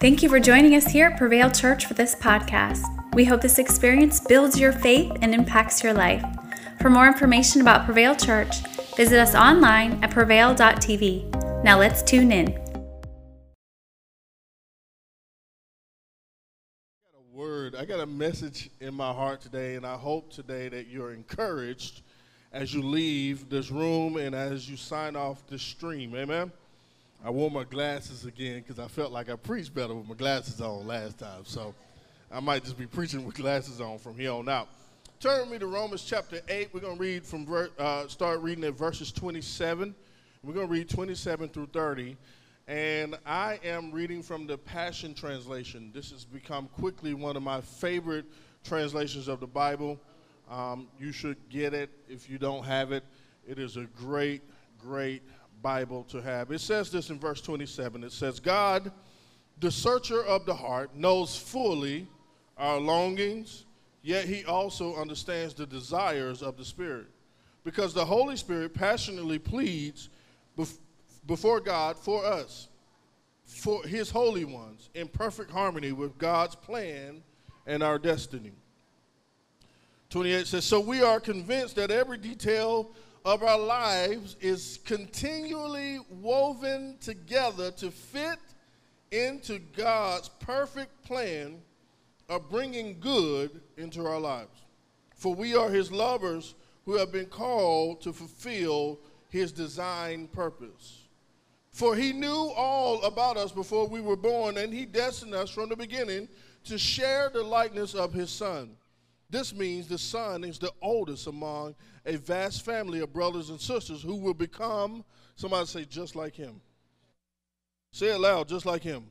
Thank you for joining us here at Prevail Church for this podcast. We hope this experience builds your faith and impacts your life. For more information about Prevail Church, visit us online at prevail.tv. Now let's tune in. A word. I got a message in my heart today, and I hope today that you're encouraged as you leave this room and as you sign off this stream. Amen. I wore my glasses again because I felt like I preached better with my glasses on last time. So I might just be preaching with glasses on from here on out. Turn with me to Romans chapter 8. We're going to read from, uh, start reading at verses 27. We're going to read 27 through 30. And I am reading from the Passion Translation. This has become quickly one of my favorite translations of the Bible. Um, you should get it if you don't have it. It is a great, great Bible to have. It says this in verse 27. It says, God, the searcher of the heart, knows fully our longings, yet he also understands the desires of the Spirit. Because the Holy Spirit passionately pleads bef- before God for us, for his holy ones, in perfect harmony with God's plan and our destiny. 28 says, So we are convinced that every detail of our lives is continually woven together to fit into God's perfect plan of bringing good into our lives. For we are his lovers who have been called to fulfill his design purpose. For he knew all about us before we were born, and he destined us from the beginning to share the likeness of his son. This means the son is the oldest among a vast family of brothers and sisters who will become, somebody say, just like him. Say it loud, just like him.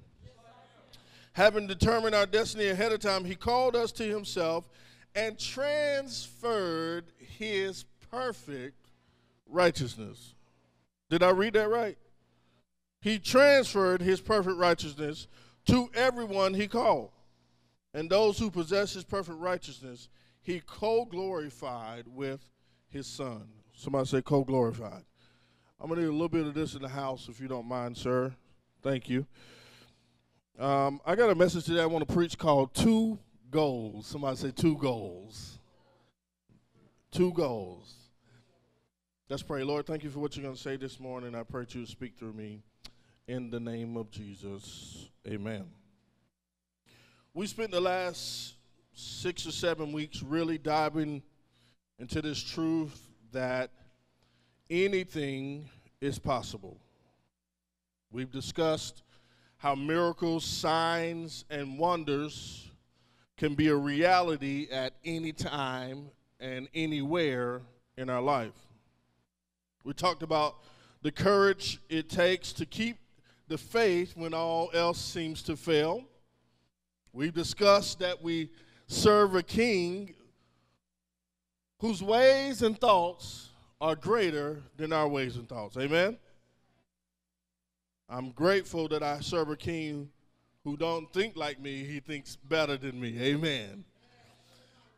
Having determined our destiny ahead of time, he called us to himself and transferred his perfect righteousness. Did I read that right? He transferred his perfect righteousness to everyone he called. And those who possess his perfect righteousness, he co glorified with his son. Somebody say co glorified. I'm going to need a little bit of this in the house if you don't mind, sir. Thank you. Um, I got a message today I want to preach called Two Goals. Somebody say two goals. Two goals. Let's pray. Lord, thank you for what you're going to say this morning. I pray that you speak through me. In the name of Jesus, amen. We spent the last six or seven weeks really diving into this truth that anything is possible. We've discussed how miracles, signs, and wonders can be a reality at any time and anywhere in our life. We talked about the courage it takes to keep the faith when all else seems to fail. We've discussed that we serve a king whose ways and thoughts are greater than our ways and thoughts. Amen. I'm grateful that I serve a king who don't think like me, he thinks better than me. Amen.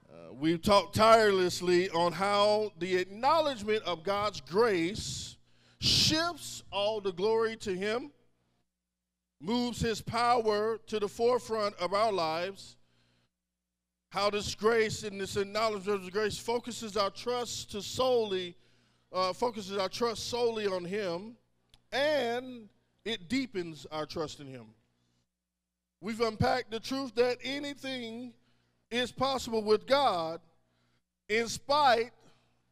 Uh, we've talked tirelessly on how the acknowledgement of God's grace shifts all the glory to him moves his power to the forefront of our lives. How this grace and this acknowledgement of grace focuses our trust to solely, uh, focuses our trust solely on him, and it deepens our trust in him. We've unpacked the truth that anything is possible with God in spite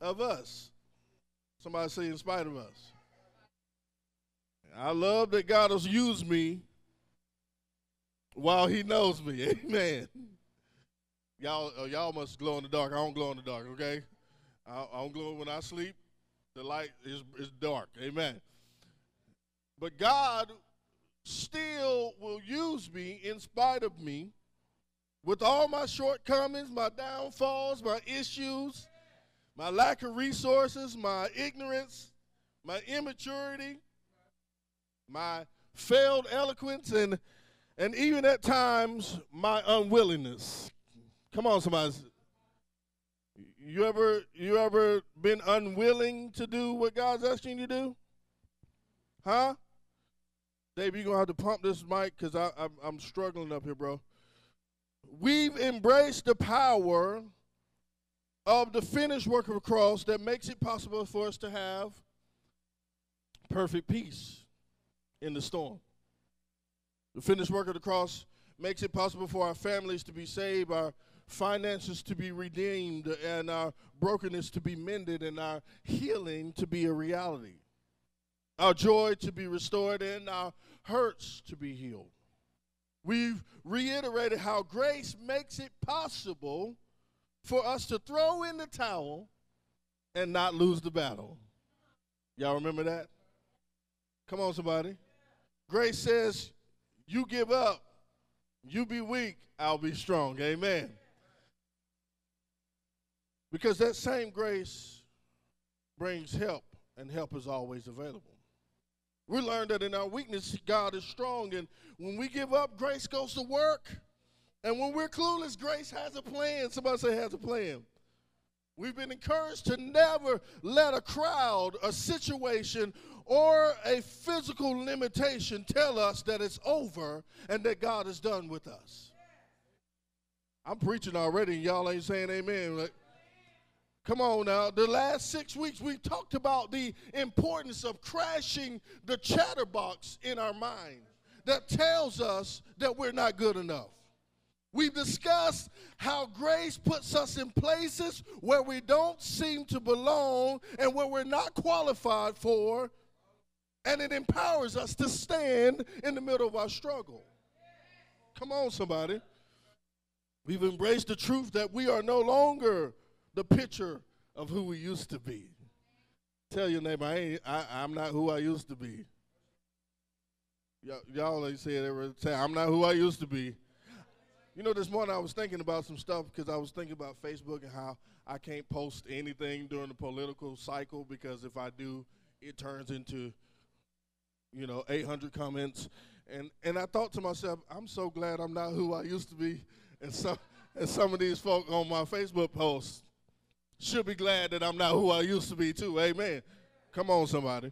of us. Somebody say, in spite of us. I love that God has used me while He knows me. Amen. Y'all, uh, y'all must glow in the dark. I don't glow in the dark. Okay, I, I don't glow when I sleep. The light is is dark. Amen. But God still will use me in spite of me, with all my shortcomings, my downfalls, my issues, my lack of resources, my ignorance, my immaturity my failed eloquence, and, and even at times my unwillingness. Come on, somebody. You ever you ever been unwilling to do what God's asking you to do? Huh? Dave, you're to have to pump this mic because I'm, I'm struggling up here, bro. We've embraced the power of the finished work of the cross that makes it possible for us to have perfect peace in the storm. The finished work of the cross makes it possible for our families to be saved, our finances to be redeemed, and our brokenness to be mended, and our healing to be a reality. Our joy to be restored, and our hurts to be healed. We've reiterated how grace makes it possible for us to throw in the towel and not lose the battle. Y'all remember that? Come on, somebody. Grace says, You give up, you be weak, I'll be strong. Amen. Because that same grace brings help, and help is always available. We learned that in our weakness, God is strong. And when we give up, grace goes to work. And when we're clueless, grace has a plan. Somebody say, has a plan. We've been encouraged to never let a crowd, a situation, or a physical limitation tell us that it's over and that God is done with us. I'm preaching already, and y'all ain't saying amen. Like, Come on now. The last six weeks, we've talked about the importance of crashing the chatterbox in our mind that tells us that we're not good enough. We've discussed how grace puts us in places where we don't seem to belong and where we're not qualified for, and it empowers us to stand in the middle of our struggle. Come on, somebody. We've embraced the truth that we are no longer the picture of who we used to be. Tell your neighbor, I ain't, I, I'm not who I used to be. Y'all, y'all ain't say it every time. I'm not who I used to be. You know, this morning I was thinking about some stuff because I was thinking about Facebook and how I can't post anything during the political cycle because if I do, it turns into, you know, 800 comments. And and I thought to myself, I'm so glad I'm not who I used to be. And some and some of these folk on my Facebook posts should be glad that I'm not who I used to be too. Amen. Come on, somebody.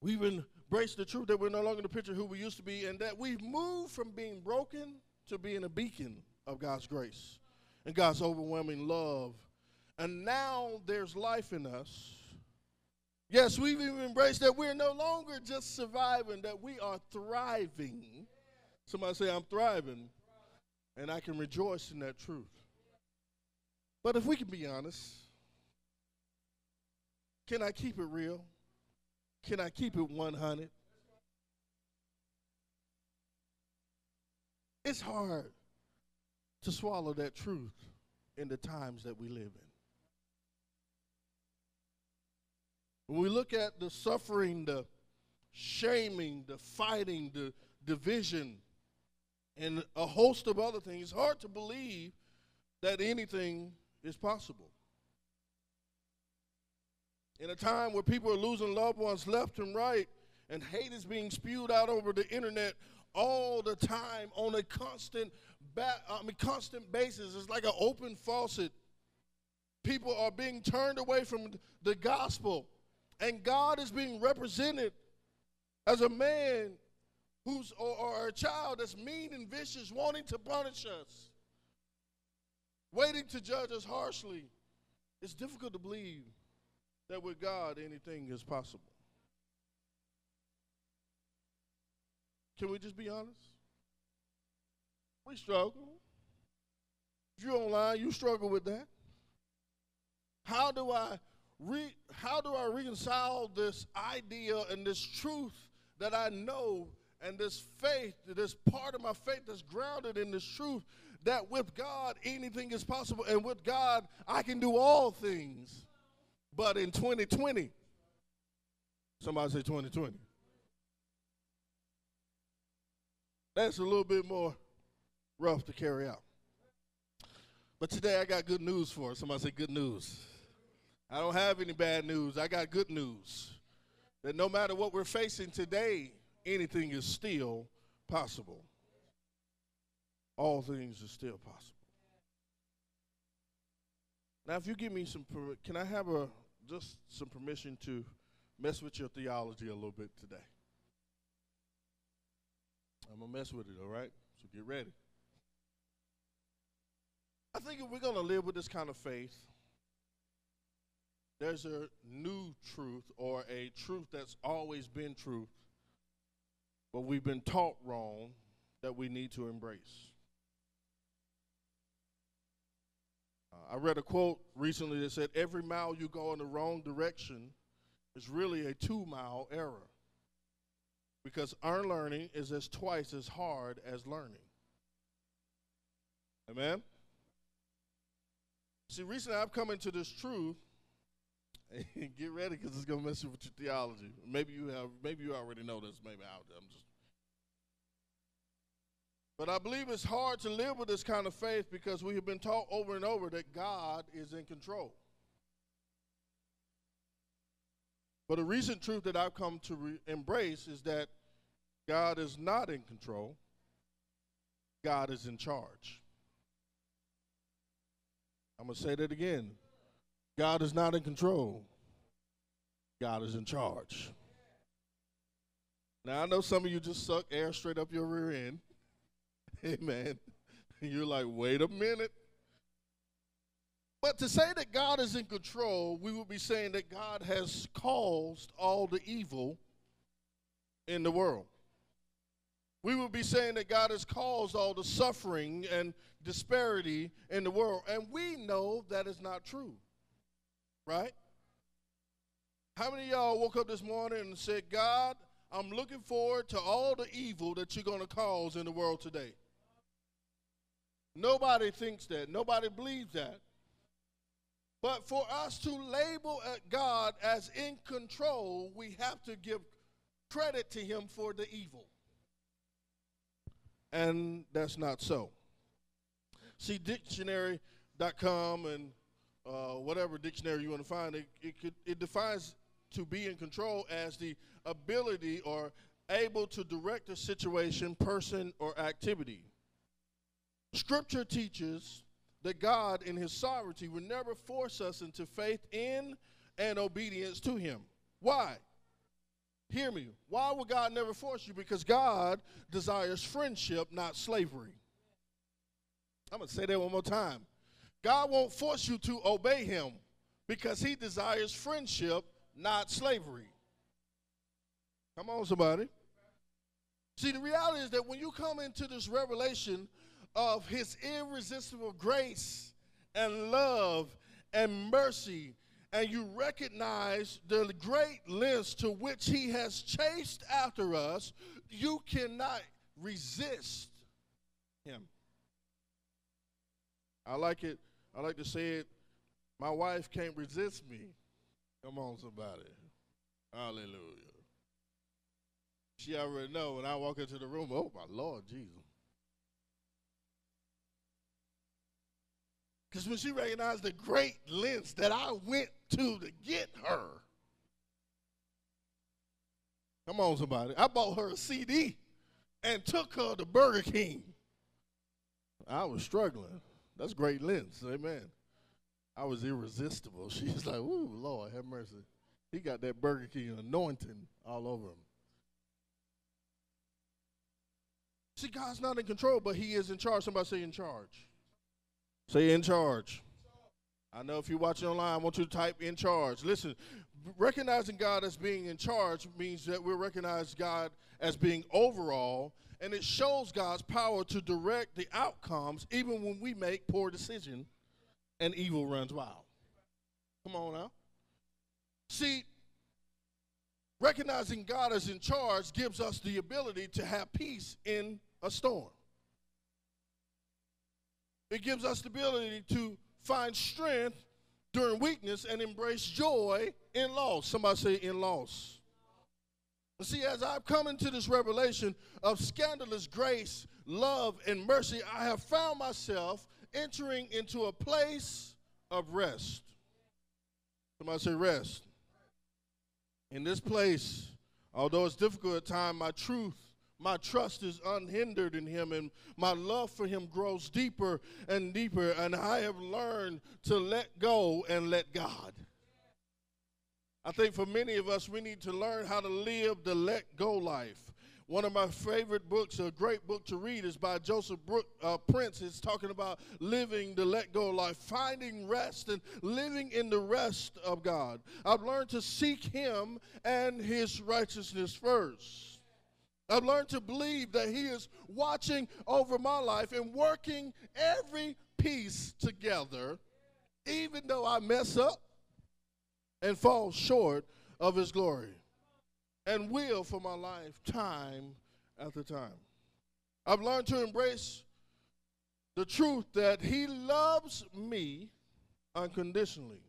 We've embraced the truth that we're no longer the picture who we used to be, and that we've moved from being broken to being a beacon of God's grace and God's overwhelming love. And now there's life in us. Yes, we've even embraced that we're no longer just surviving, that we are thriving. Somebody say, I'm thriving. And I can rejoice in that truth. But if we can be honest, can I keep it real? Can I keep it 100? It's hard to swallow that truth in the times that we live in. When we look at the suffering, the shaming, the fighting, the division, and a host of other things, it's hard to believe that anything is possible. In a time where people are losing loved ones left and right, and hate is being spewed out over the internet all the time on a constant, ba- I mean, constant basis, it's like an open faucet. People are being turned away from the gospel, and God is being represented as a man who's or, or a child that's mean and vicious, wanting to punish us waiting to judge us harshly, it's difficult to believe that with God anything is possible. Can we just be honest? We struggle. If you're online, you struggle with that. How do I re- how do I reconcile this idea and this truth that I know and this faith, this part of my faith that's grounded in this truth that with God anything is possible, and with God I can do all things. But in 2020, somebody say 2020. That's a little bit more rough to carry out. But today I got good news for us. Somebody say good news. I don't have any bad news. I got good news. That no matter what we're facing today, anything is still possible all things are still possible. Now, if you give me some, can I have a just some permission to mess with your theology a little bit today. I'm going to mess with it, all right? So get ready. I think if we're going to live with this kind of faith, there's a new truth or a truth that's always been truth, but we've been taught wrong that we need to embrace. Uh, I read a quote recently that said, Every mile you go in the wrong direction is really a two mile error because unlearning is as twice as hard as learning. Amen? See, recently I've come into this truth. Get ready because it's gonna mess with your theology. Maybe you have, maybe you already know this. Maybe I, I'm just. But I believe it's hard to live with this kind of faith because we have been taught over and over that God is in control. But a recent truth that I've come to re- embrace is that God is not in control. God is in charge. I'm going to say that again. God is not in control. God is in charge. Now, I know some of you just suck air straight up your rear end. Amen. You're like, wait a minute. But to say that God is in control, we would be saying that God has caused all the evil in the world. We would be saying that God has caused all the suffering and disparity in the world. And we know that is not true. Right? How many y'all woke up this morning and said, God, I'm looking forward to all the evil that you're going to cause in the world today? Nobody thinks that. Nobody believes that. But for us to label God as in control, we have to give credit to him for the evil. And that's not so. See, dictionary.com and uh, whatever dictionary you want to find, it, it, could, it defines to be in control as the ability or able to direct a situation, person, or activity. Scripture teaches that God, in His sovereignty, will never force us into faith in and obedience to Him. Why? Hear me. Why would God never force you? Because God desires friendship, not slavery. I'm going to say that one more time. God won't force you to obey Him because He desires friendship, not slavery. Come on, somebody. See, the reality is that when you come into this revelation of his irresistible grace and love and mercy, and you recognize the great lengths to which he has chased after us, you cannot resist him. I like it. I like to say it. My wife can't resist me. Come on, somebody. Hallelujah. She already know when I walk into the room, oh my Lord Jesus. Because when she recognized the great lengths that I went to to get her, come on, somebody, I bought her a CD and took her to Burger King. I was struggling. That's great lengths, amen. I was irresistible. She's like, "Ooh, Lord, have mercy." He got that Burger King anointing all over him. See, God's not in control, but He is in charge. Somebody say in charge. Say in charge. I know if you're watching online, I want you to type in charge. Listen, recognizing God as being in charge means that we recognize God as being overall, and it shows God's power to direct the outcomes even when we make poor decisions and evil runs wild. Come on now. See, recognizing God as in charge gives us the ability to have peace in a storm. It gives us the ability to find strength during weakness and embrace joy in loss. Somebody say in loss. See, as I've come into this revelation of scandalous grace, love, and mercy, I have found myself entering into a place of rest. Somebody say rest. In this place, although it's difficult at times, my truth my trust is unhindered in him and my love for him grows deeper and deeper and i have learned to let go and let god i think for many of us we need to learn how to live the let go life One of my favorite books, a great book to read, is by Joseph uh, Prince. It's talking about living the let go life, finding rest, and living in the rest of God. I've learned to seek Him and His righteousness first. I've learned to believe that He is watching over my life and working every piece together, even though I mess up and fall short of His glory and will for my life time after time. I've learned to embrace the truth that He loves me unconditionally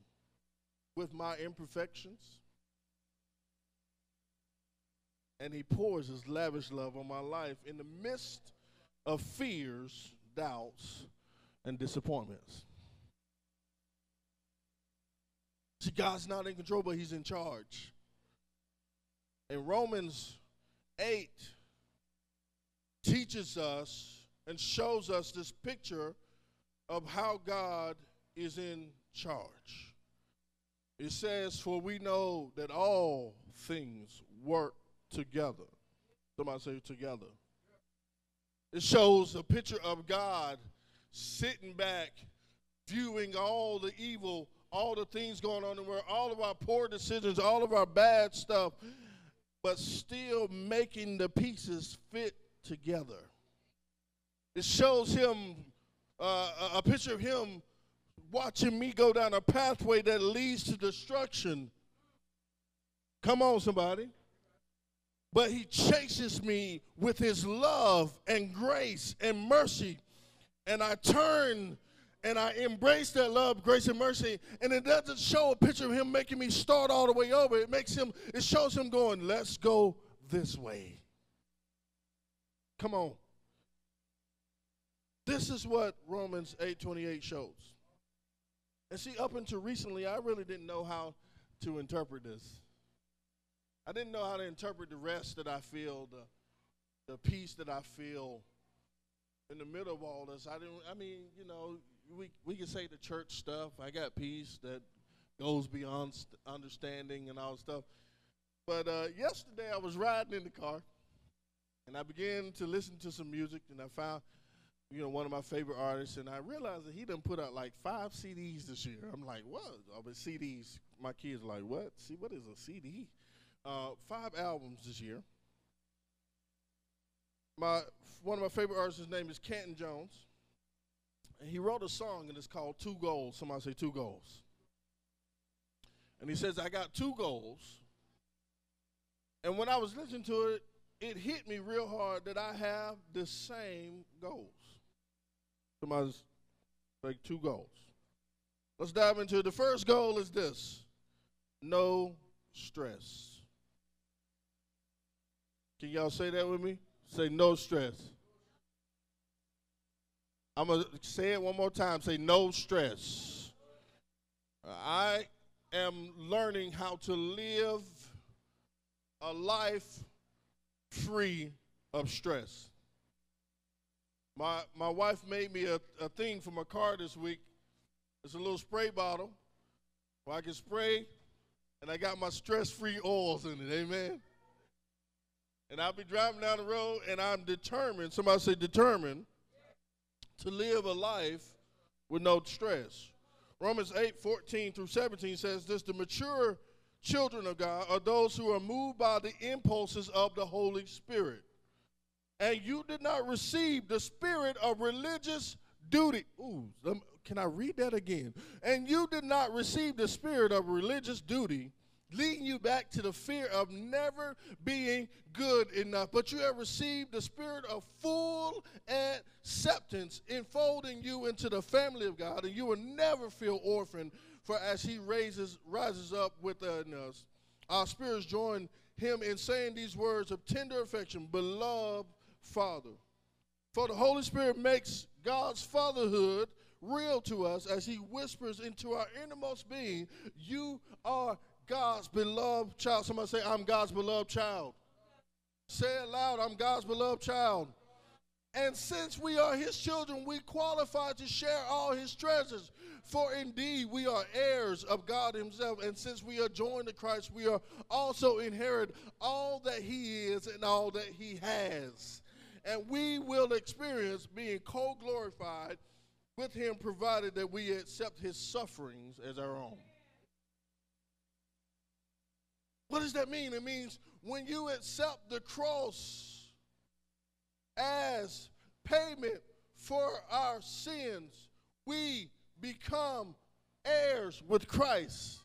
with my imperfections. And He pours His lavish love on my life in the midst of fears, doubts, and disappointments. See, God's not in control, but He's in charge. In Romans 8 teaches us and shows us this picture of how God is in charge. It says, For we know that all things work together. Somebody say together. It shows a picture of God sitting back, viewing all the evil, all the things going on in the world, all of our poor decisions, all of our bad stuff, but still making the pieces fit together. It shows him uh, a picture of him watching me go down a pathway that leads to destruction. Come on, somebody. But he chases me with his love and grace and mercy. And I turn and I embrace that love, grace, and mercy. And it doesn't show a picture of him making me start all the way over. It makes him, it shows him going, let's go this way. Come on. This is what Romans 8:28 shows. And see, up until recently, I really didn't know how to interpret this. I didn't know how to interpret the rest that I feel, the, the peace that I feel in the middle of all this. I didn't. I mean, you know, we we can say the church stuff. I got peace that goes beyond understanding and all stuff. But uh, yesterday I was riding in the car, and I began to listen to some music, and I found, you know, one of my favorite artists, and I realized that he done put out like five CDs this year. I'm like, what? Oh, but CDs. My kids are like, what? See, what is a CD? Uh, five albums this year. My one of my favorite artists' his name is Canton Jones. And he wrote a song, and it's called Two Goals. Somebody say Two Goals. And he says, I got two goals. And when I was listening to it, it hit me real hard that I have the same goals. Somebody's like two goals. Let's dive into it. The first goal is this no stress. Can y'all say that with me? Say no stress. I'm going to say it one more time. Say no stress. I am learning how to live a life free of stress. My, my wife made me a, a thing for my car this week. It's a little spray bottle where I can spray, and I got my stress free oils in it. Amen. And I'll be driving down the road, and I'm determined, somebody say determined, to live a life with no stress. Romans 8 14 through 17 says this the mature children of God are those who are moved by the impulses of the Holy Spirit. And you did not receive the spirit of religious duty. Ooh, can I read that again? And you did not receive the spirit of religious duty leading you back to the fear of never being good enough. But you have received the spirit of full acceptance, enfolding you into the family of God, and you will never feel orphaned. For as He raises rises up within us, uh, our spirits join Him in saying these words of tender affection, beloved Father. For the Holy Spirit makes God's fatherhood real to us as He whispers into our innermost being, You are God's beloved child. Somebody say, I'm God's beloved child. Say it loud, I'm God's beloved child. And since we are his children, we qualify to share all his treasures. For indeed, we are heirs of God himself. And since we are joined to Christ, we are also inherit all that he is and all that he has. And we will experience being co glorified with him, provided that we accept his sufferings as our own. What does that mean? It means when you accept the cross as payment for our sins, we become heirs with Christ.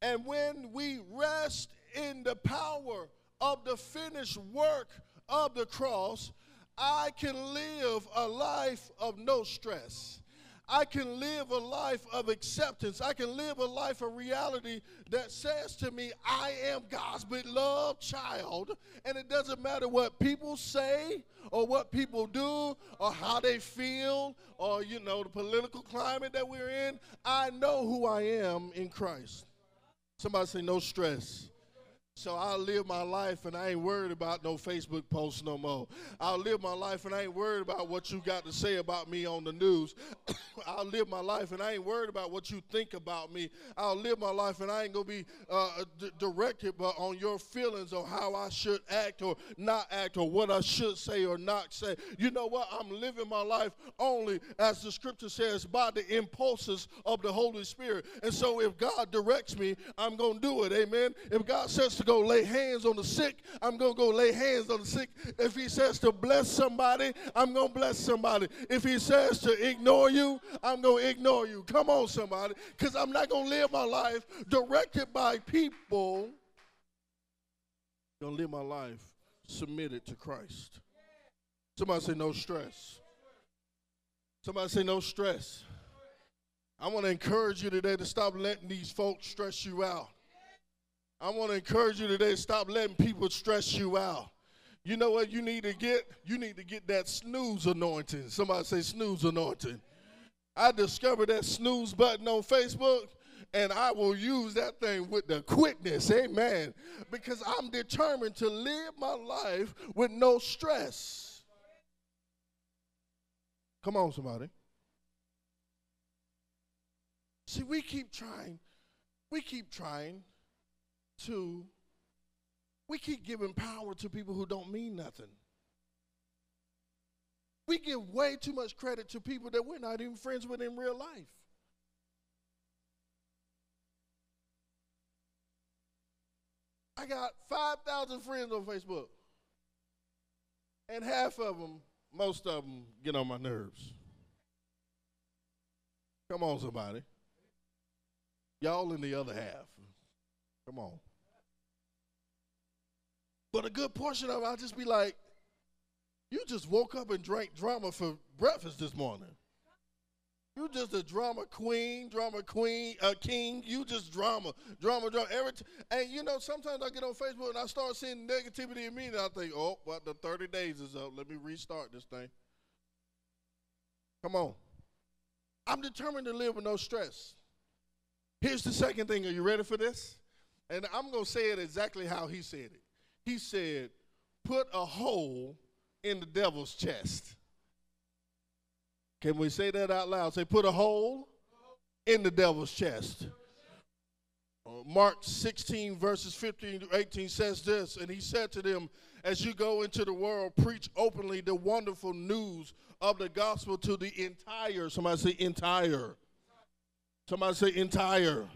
And when we rest in the power of the finished work of the cross, I can live a life of no stress. I can live a life of acceptance. I can live a life of reality that says to me, I am God's beloved child. And it doesn't matter what people say or what people do or how they feel or, you know, the political climate that we're in. I know who I am in Christ. Somebody say, no stress. So I'll live my life and I ain't worried about no Facebook posts no more. I'll live my life and I ain't worried about what you got to say about me on the news. I'll live my life and I ain't worried about what you think about me. I'll live my life and I ain't going to be uh, d- directed on your feelings or how I should act or not act or what I should say or not say. You know what? I'm living my life only, as the scripture says, by the impulses of the Holy Spirit. And so if God directs me, I'm going to do it. Amen. If God says to go lay hands on the sick, I'm going to go lay hands on the sick. If he says to bless somebody, I'm going to bless somebody. If he says to ignore you, I'm going to ignore you. Come on, somebody. Because I'm not going to live my life directed by people. I'm going to live my life submitted to Christ. Somebody say no stress. Somebody say no stress. I want to encourage you today to stop letting these folks stress you out. I want to encourage you today stop letting people stress you out. You know what you need to get? You need to get that snooze anointing. Somebody say snooze anointing. I discovered that snooze button on Facebook and I will use that thing with the quickness. Amen. Because I'm determined to live my life with no stress. Come on, somebody. See, we keep trying. We keep trying to, we keep giving power to people who don't mean nothing. We give way too much credit to people that we're not even friends with in real life. I got 5,000 friends on Facebook. And half of them, most of them, get on my nerves. Come on, somebody. Y'all in the other half. Come on. But a good portion of it, I'll just be like, you just woke up and drank drama for breakfast this morning. You just a drama queen, drama queen, a king. You just drama, drama, drama. Every t- and you know, sometimes I get on Facebook and I start seeing negativity in me, and I think, oh, well, the 30 days is up. Let me restart this thing. Come on. I'm determined to live with no stress. Here's the second thing. Are you ready for this? And I'm going to say it exactly how he said it. He said, put a hole in the devil's chest. Can we say that out loud? Say, put a hole in the devil's chest. Uh, Mark 16, verses 15 to 18 says this, and he said to them, As you go into the world, preach openly the wonderful news of the gospel to the entire, somebody say entire. Somebody say entire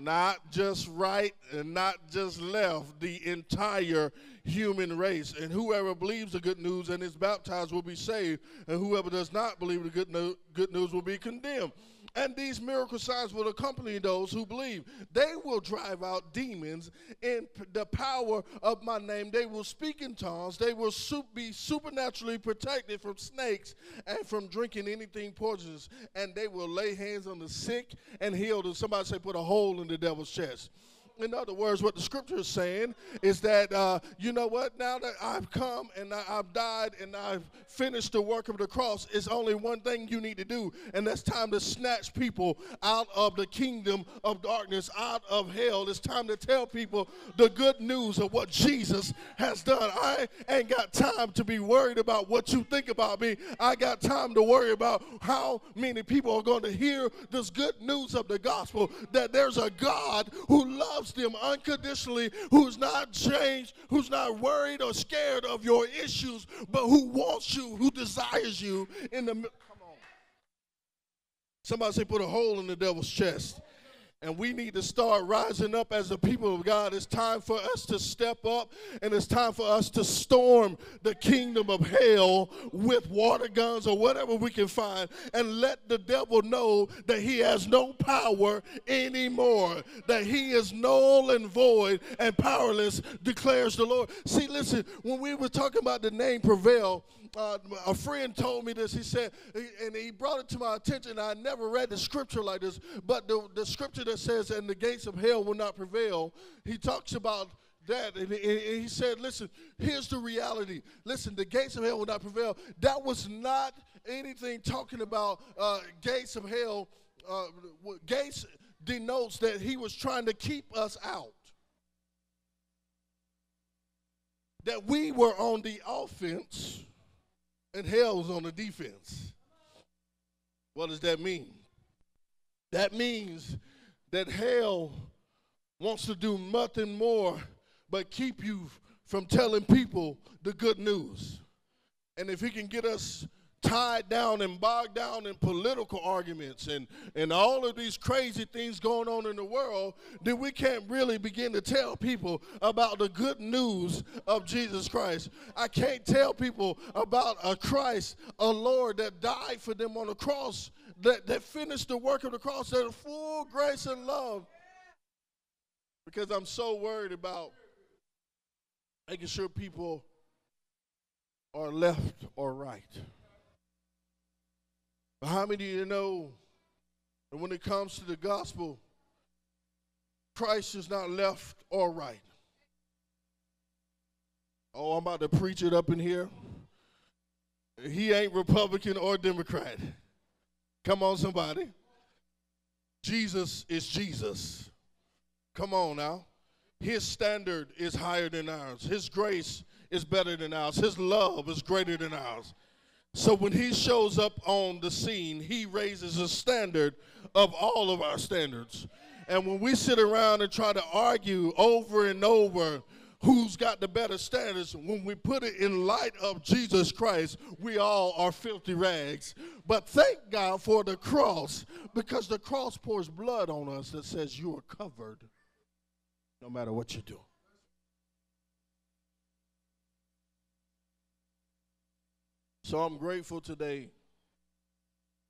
not just right and not just left, the entire human race. And whoever believes the good news and is baptized will be saved, and whoever does not believe the good, no- good news will be condemned. And these miracle signs will accompany those who believe. They will drive out demons in the power of my name. They will speak in tongues. They will be supernaturally protected from snakes and from drinking anything poisonous. And they will lay hands on the sick and heal them. Somebody say, put a hole in the devil's chest. In other words, what the scripture is saying is that, uh, you know what, now that I've come and I, have died and I've finished the work of the cross, it's only one thing you need to do, and that's time to snatch people out of the kingdom of darkness, out of hell. It's time to tell people the good news of what Jesus has done. I ain't got time to be worried about what you think about me. I got time to worry about how many people are going to hear this good news of the gospel that there's a God who loves loves them unconditionally, who's not changed, who's not worried or scared of your issues, but who wants you, who desires you in the. Come on. Somebody say, put a hole in the devil's chest. And we need to start rising up as the people of God. It's time for us to step up and it's time for us to storm the kingdom of hell with water guns or whatever we can find and let the devil know that he has no power anymore, that he is null and void and powerless, declares the Lord. See, listen, when we were talking about the name Prevail, uh, a friend told me this. He said, and he brought it to my attention. I never read the scripture like this, but the, the scripture that says, and the gates of hell will not prevail, he talks about that. And he said, listen, here's the reality. Listen, the gates of hell will not prevail. That was not anything talking about uh, gates of hell. Uh, gates denotes that he was trying to keep us out. That we were on the offense and hell was on the defense. What does that mean? That means that hell wants to do nothing more but keep you from telling people the good news. And if he can get us tied down and bogged down in political arguments and, and all of these crazy things going on in the world, then we can't really begin to tell people about the good news of Jesus Christ. I can't tell people about a Christ, a Lord that died for them on the cross, that, that finished the work of the cross, that full grace and love. Because I'm so worried about making sure people are left or right. But how many of you know that when it comes to the gospel, Christ is not left or right? Oh, I'm about to preach it up in here. He ain't Republican or Democrat. Come on, somebody. Jesus is Jesus. Come on now. His standard is higher than ours. His grace is better than ours. His love is greater than ours. So when he shows up on the scene, he raises a standard of all of our standards. And when we sit around and try to argue over and over who's got the better standards, when we put it in light of Jesus Christ, we all are filthy rags. But thank God for the cross, because the cross pours blood on us that says you are covered no matter what you do. So I'm grateful today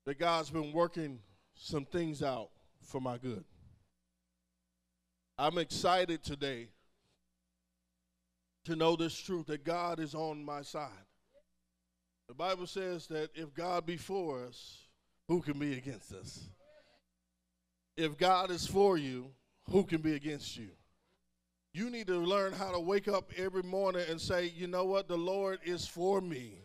that God's been working some things out for my good. I'm excited today to know this truth that God is on my side. The Bible says that if God be for us, who can be against us? If God is for you, who can be against you? You need to learn how to wake up every morning and say, you know what? The Lord is for me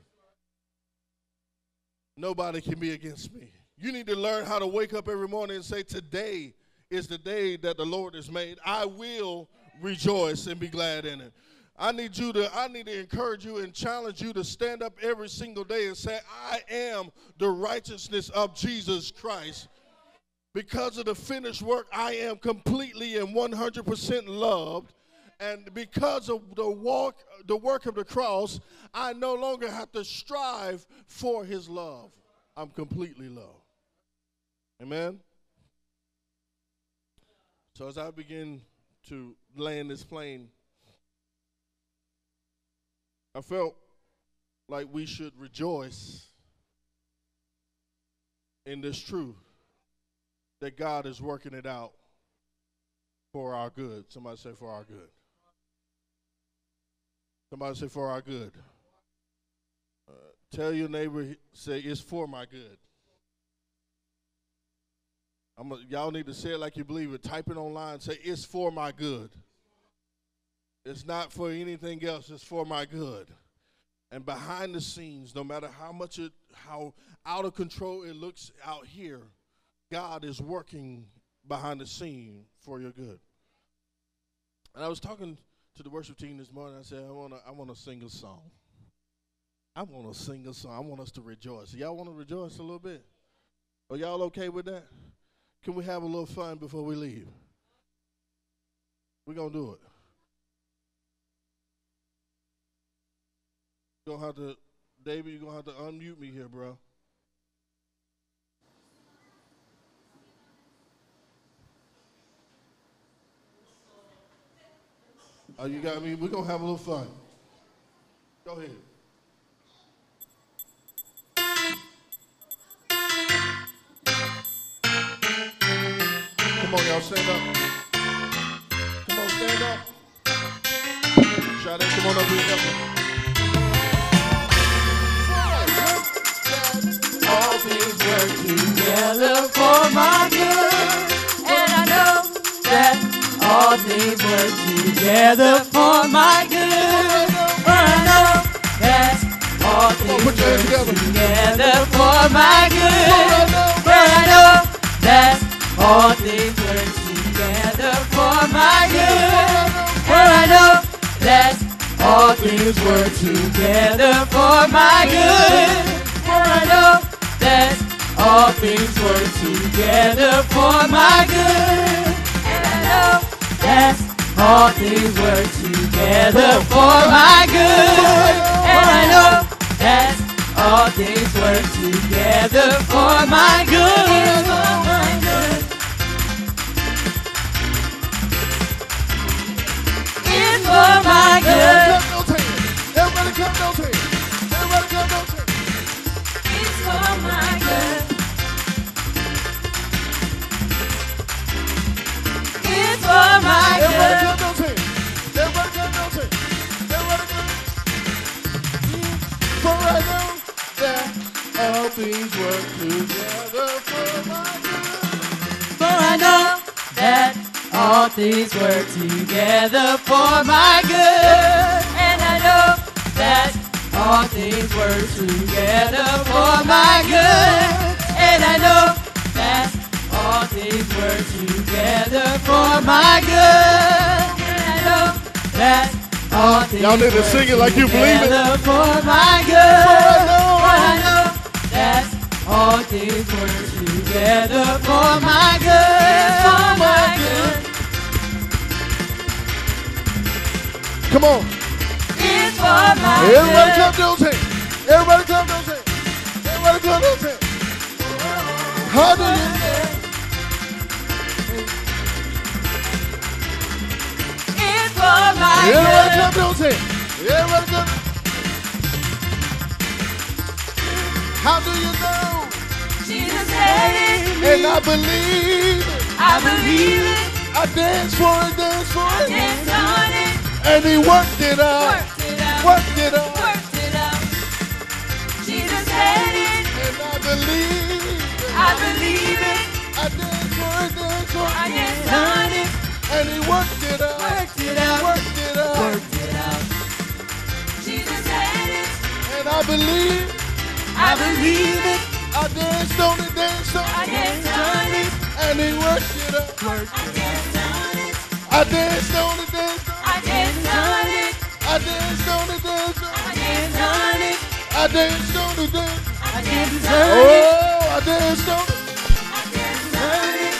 nobody can be against me. You need to learn how to wake up every morning and say, Today is the day that the Lord has made. I will rejoice and be glad in it. I need you to, I need to encourage you and challenge you to stand up every single day and say, I am the righteousness of Jesus Christ. Because of the finished work, I am completely and 100% loved and because of the walk the work of the cross i no longer have to strive for his love. I'm completely loved. Amen? So as i begin to land this plane i felt like we should rejoice in this truth that god is working it out for our good. Somebody say for our good Somebody say, for our good. Uh, tell your neighbor, say, it's for my good. I'm a, y'all need to say it like you believe it. Type it online. Say it's for my good. It's not for anything else. It's for my good. And behind the scenes, no matter how much it, how out of control it looks out here, God is working behind the scene for your good. And I was talking to the worship team this morning. I said, I want to, I want to sing a song. I want to sing a song. I want us to rejoice. Y'all want to rejoice a little bit? Are y'all okay with that? Can we have a little fun before we leave? We're going to do it. You're going to have to, David, you're going to have to unmute me here, bro. Oh, you got me? We're going to have a little fun. Go ahead. Come on, y'all, stand up. Come on, stand up. Shout out, come on up here. All things work together for my good. All things work together for my good. For I know that all things put work together. together for my good. For I know that all things work together for my good. For I know that all things work together for my good. For I know that all things work together for my good. That all things work together for my good. And I know that all things work together for my good. For my good. It's for my good. Things work together for my good. For I know that all things work together for my good. And I know that all things work together for my good. And I know that all things work together for my good. And I know that all things Y'all need to sing it like you believe it. For my good. For I know. For I know that all things work together for my good. For my good. Come on. It's for my Everybody good. clap those hands. Everybody clap those hands. Everybody clap those hands. How do you It's for my Everybody good. clap those hands. Everybody clap. How do you know? Jesus said it. And I believe it. I believe it. I dance for it, dance for I it. dance on it. And he worked it out. Worked it out. Worked it out. Worked it out. Jesus said it. And I believe it. I believe it. I dance for it, dance for I it. dance on it. And he worked it out. Worked it out. Worked it out. Worked it out. Jesus said it. And I believe I believe it. I danced on it, danced on I it. danced on it. And he worked it. I danced on it. I danced on it, danced on it. I danced on it. I danced on it, danced on I it. danced on it. I danced on it, danced. I on it. Oh, I danced on it. I danced on it.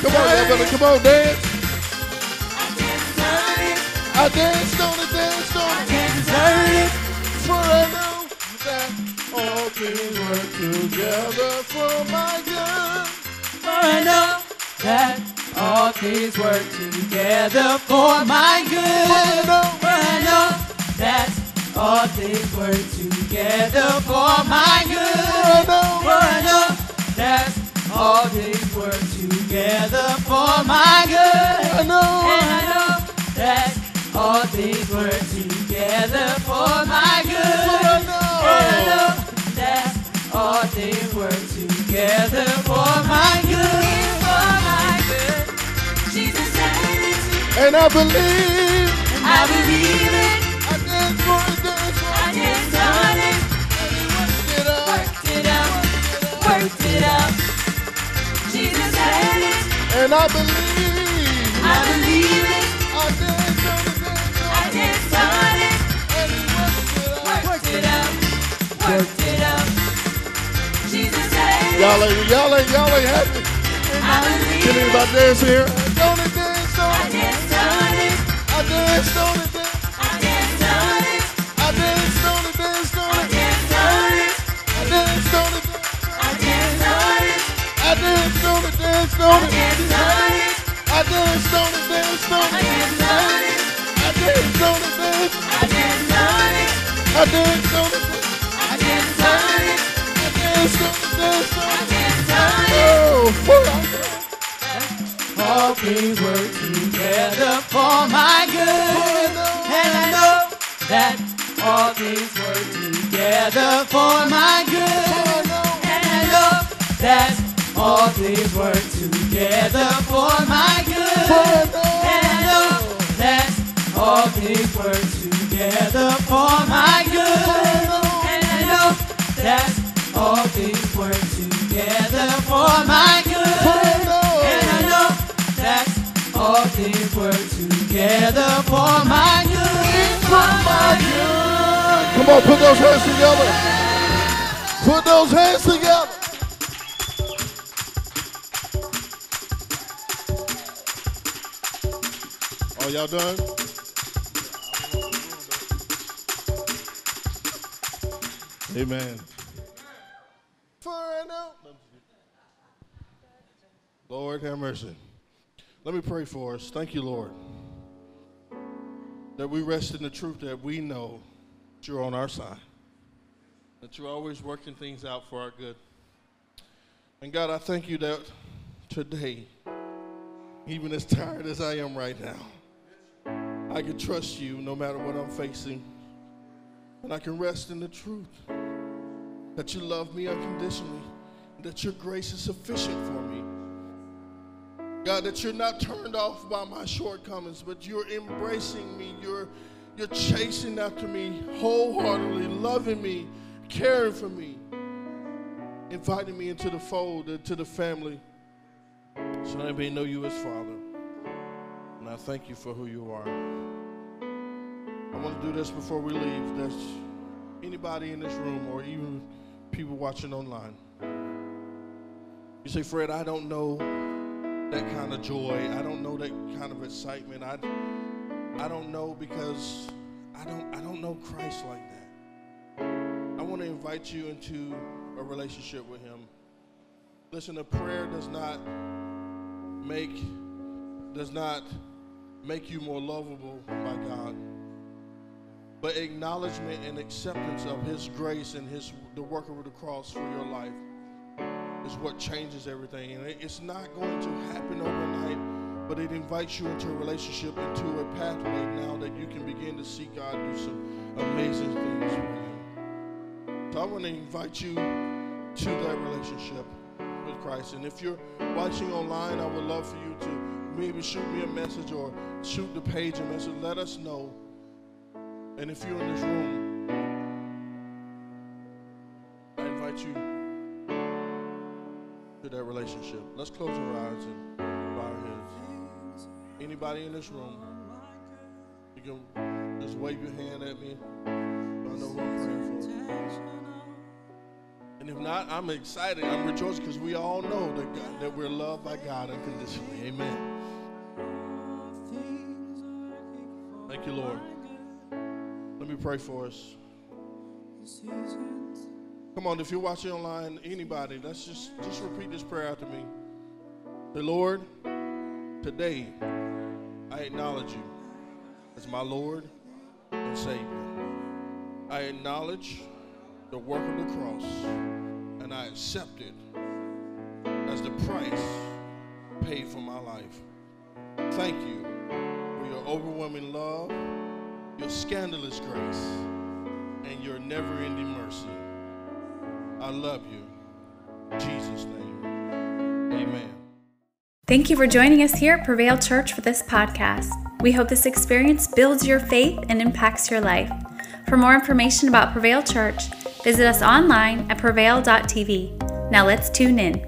Come on, everybody, come on, dance. I danced on it. I danced on it, I danced on it. For I know that things work together for my good. I know that all things work together for my good. I know that all things work together for my good. I know that all things work together for my good. I know. That all things work together for my good. I know. All things work together for my good. For my good. Jesus said it. And I believe. I believe it. I dance for it, dance for I dance on it. Worked it out. Worked it out. Worked it out. Jesus said it. And I believe. Y'all ain't, y'all ain't, happy. I Can anybody dance here? Don't it dance on I it? danced on it. I danced on it, dance. I on it. I danced on it, on I it. danced on it. I danced on it, I on it. I danced on it, I on it. danced on it. I danced on it, on I it. danced on it. I danced on it. I danced on it. I danced on it, All things work together for my good. And I know that all things work together for my good. And I know that all things work together for my good. And I know that all things work together for my good. And I know that all things work together for my good. And I know that all things work together for my good. For my good. Come on, put those hands together. Put those hands together. Oh, y'all done? Amen. Lord, have mercy. Let me pray for us. Thank you, Lord, that we rest in the truth that we know that you're on our side, that you're always working things out for our good. And God, I thank you that today, even as tired as I am right now, I can trust you no matter what I'm facing. And I can rest in the truth that you love me unconditionally, that your grace is sufficient for me. God, that you're not turned off by my shortcomings, but you're embracing me. You're, you're chasing after me wholeheartedly, loving me, caring for me, inviting me into the fold, into the family, so may know you as Father. And I thank you for who you are. I want to do this before we leave. There's anybody in this room or even people watching online. You say, Fred, I don't know that kind of joy. I don't know that kind of excitement. I, I don't know because I don't I don't know Christ like that. I want to invite you into a relationship with him. Listen, a prayer does not make does not make you more lovable by God. But acknowledgement and acceptance of his grace and his the work of the cross for your life is what changes everything. And it's not going to happen overnight, but it invites you into a relationship, into a pathway now that you can begin to see God do some amazing things for you. So I want to invite you to that relationship with Christ. And if you're watching online, I would love for you to maybe shoot me a message or shoot the page a message. Let us know. And if you're in this room, I invite you that relationship. Let's close our eyes and bow our heads. Anybody in this room, you can just wave your hand at me. I know who I'm praying for. And if not, I'm excited. I'm rejoicing because we all know that God, that we're loved by God unconditionally. Amen. Thank you, Lord. Let me pray for us. Come on, if you're watching online, anybody, let's just just repeat this prayer after me. Say, Lord, today I acknowledge you as my Lord and Savior. I acknowledge the work of the cross and I accept it as the price paid for my life. Thank you for your overwhelming love, your scandalous grace, and your never ending mercy. I love you. In Jesus' name. Amen. Thank you for joining us here at Prevail Church for this podcast. We hope this experience builds your faith and impacts your life. For more information about Prevail Church, visit us online at prevail.tv. Now let's tune in.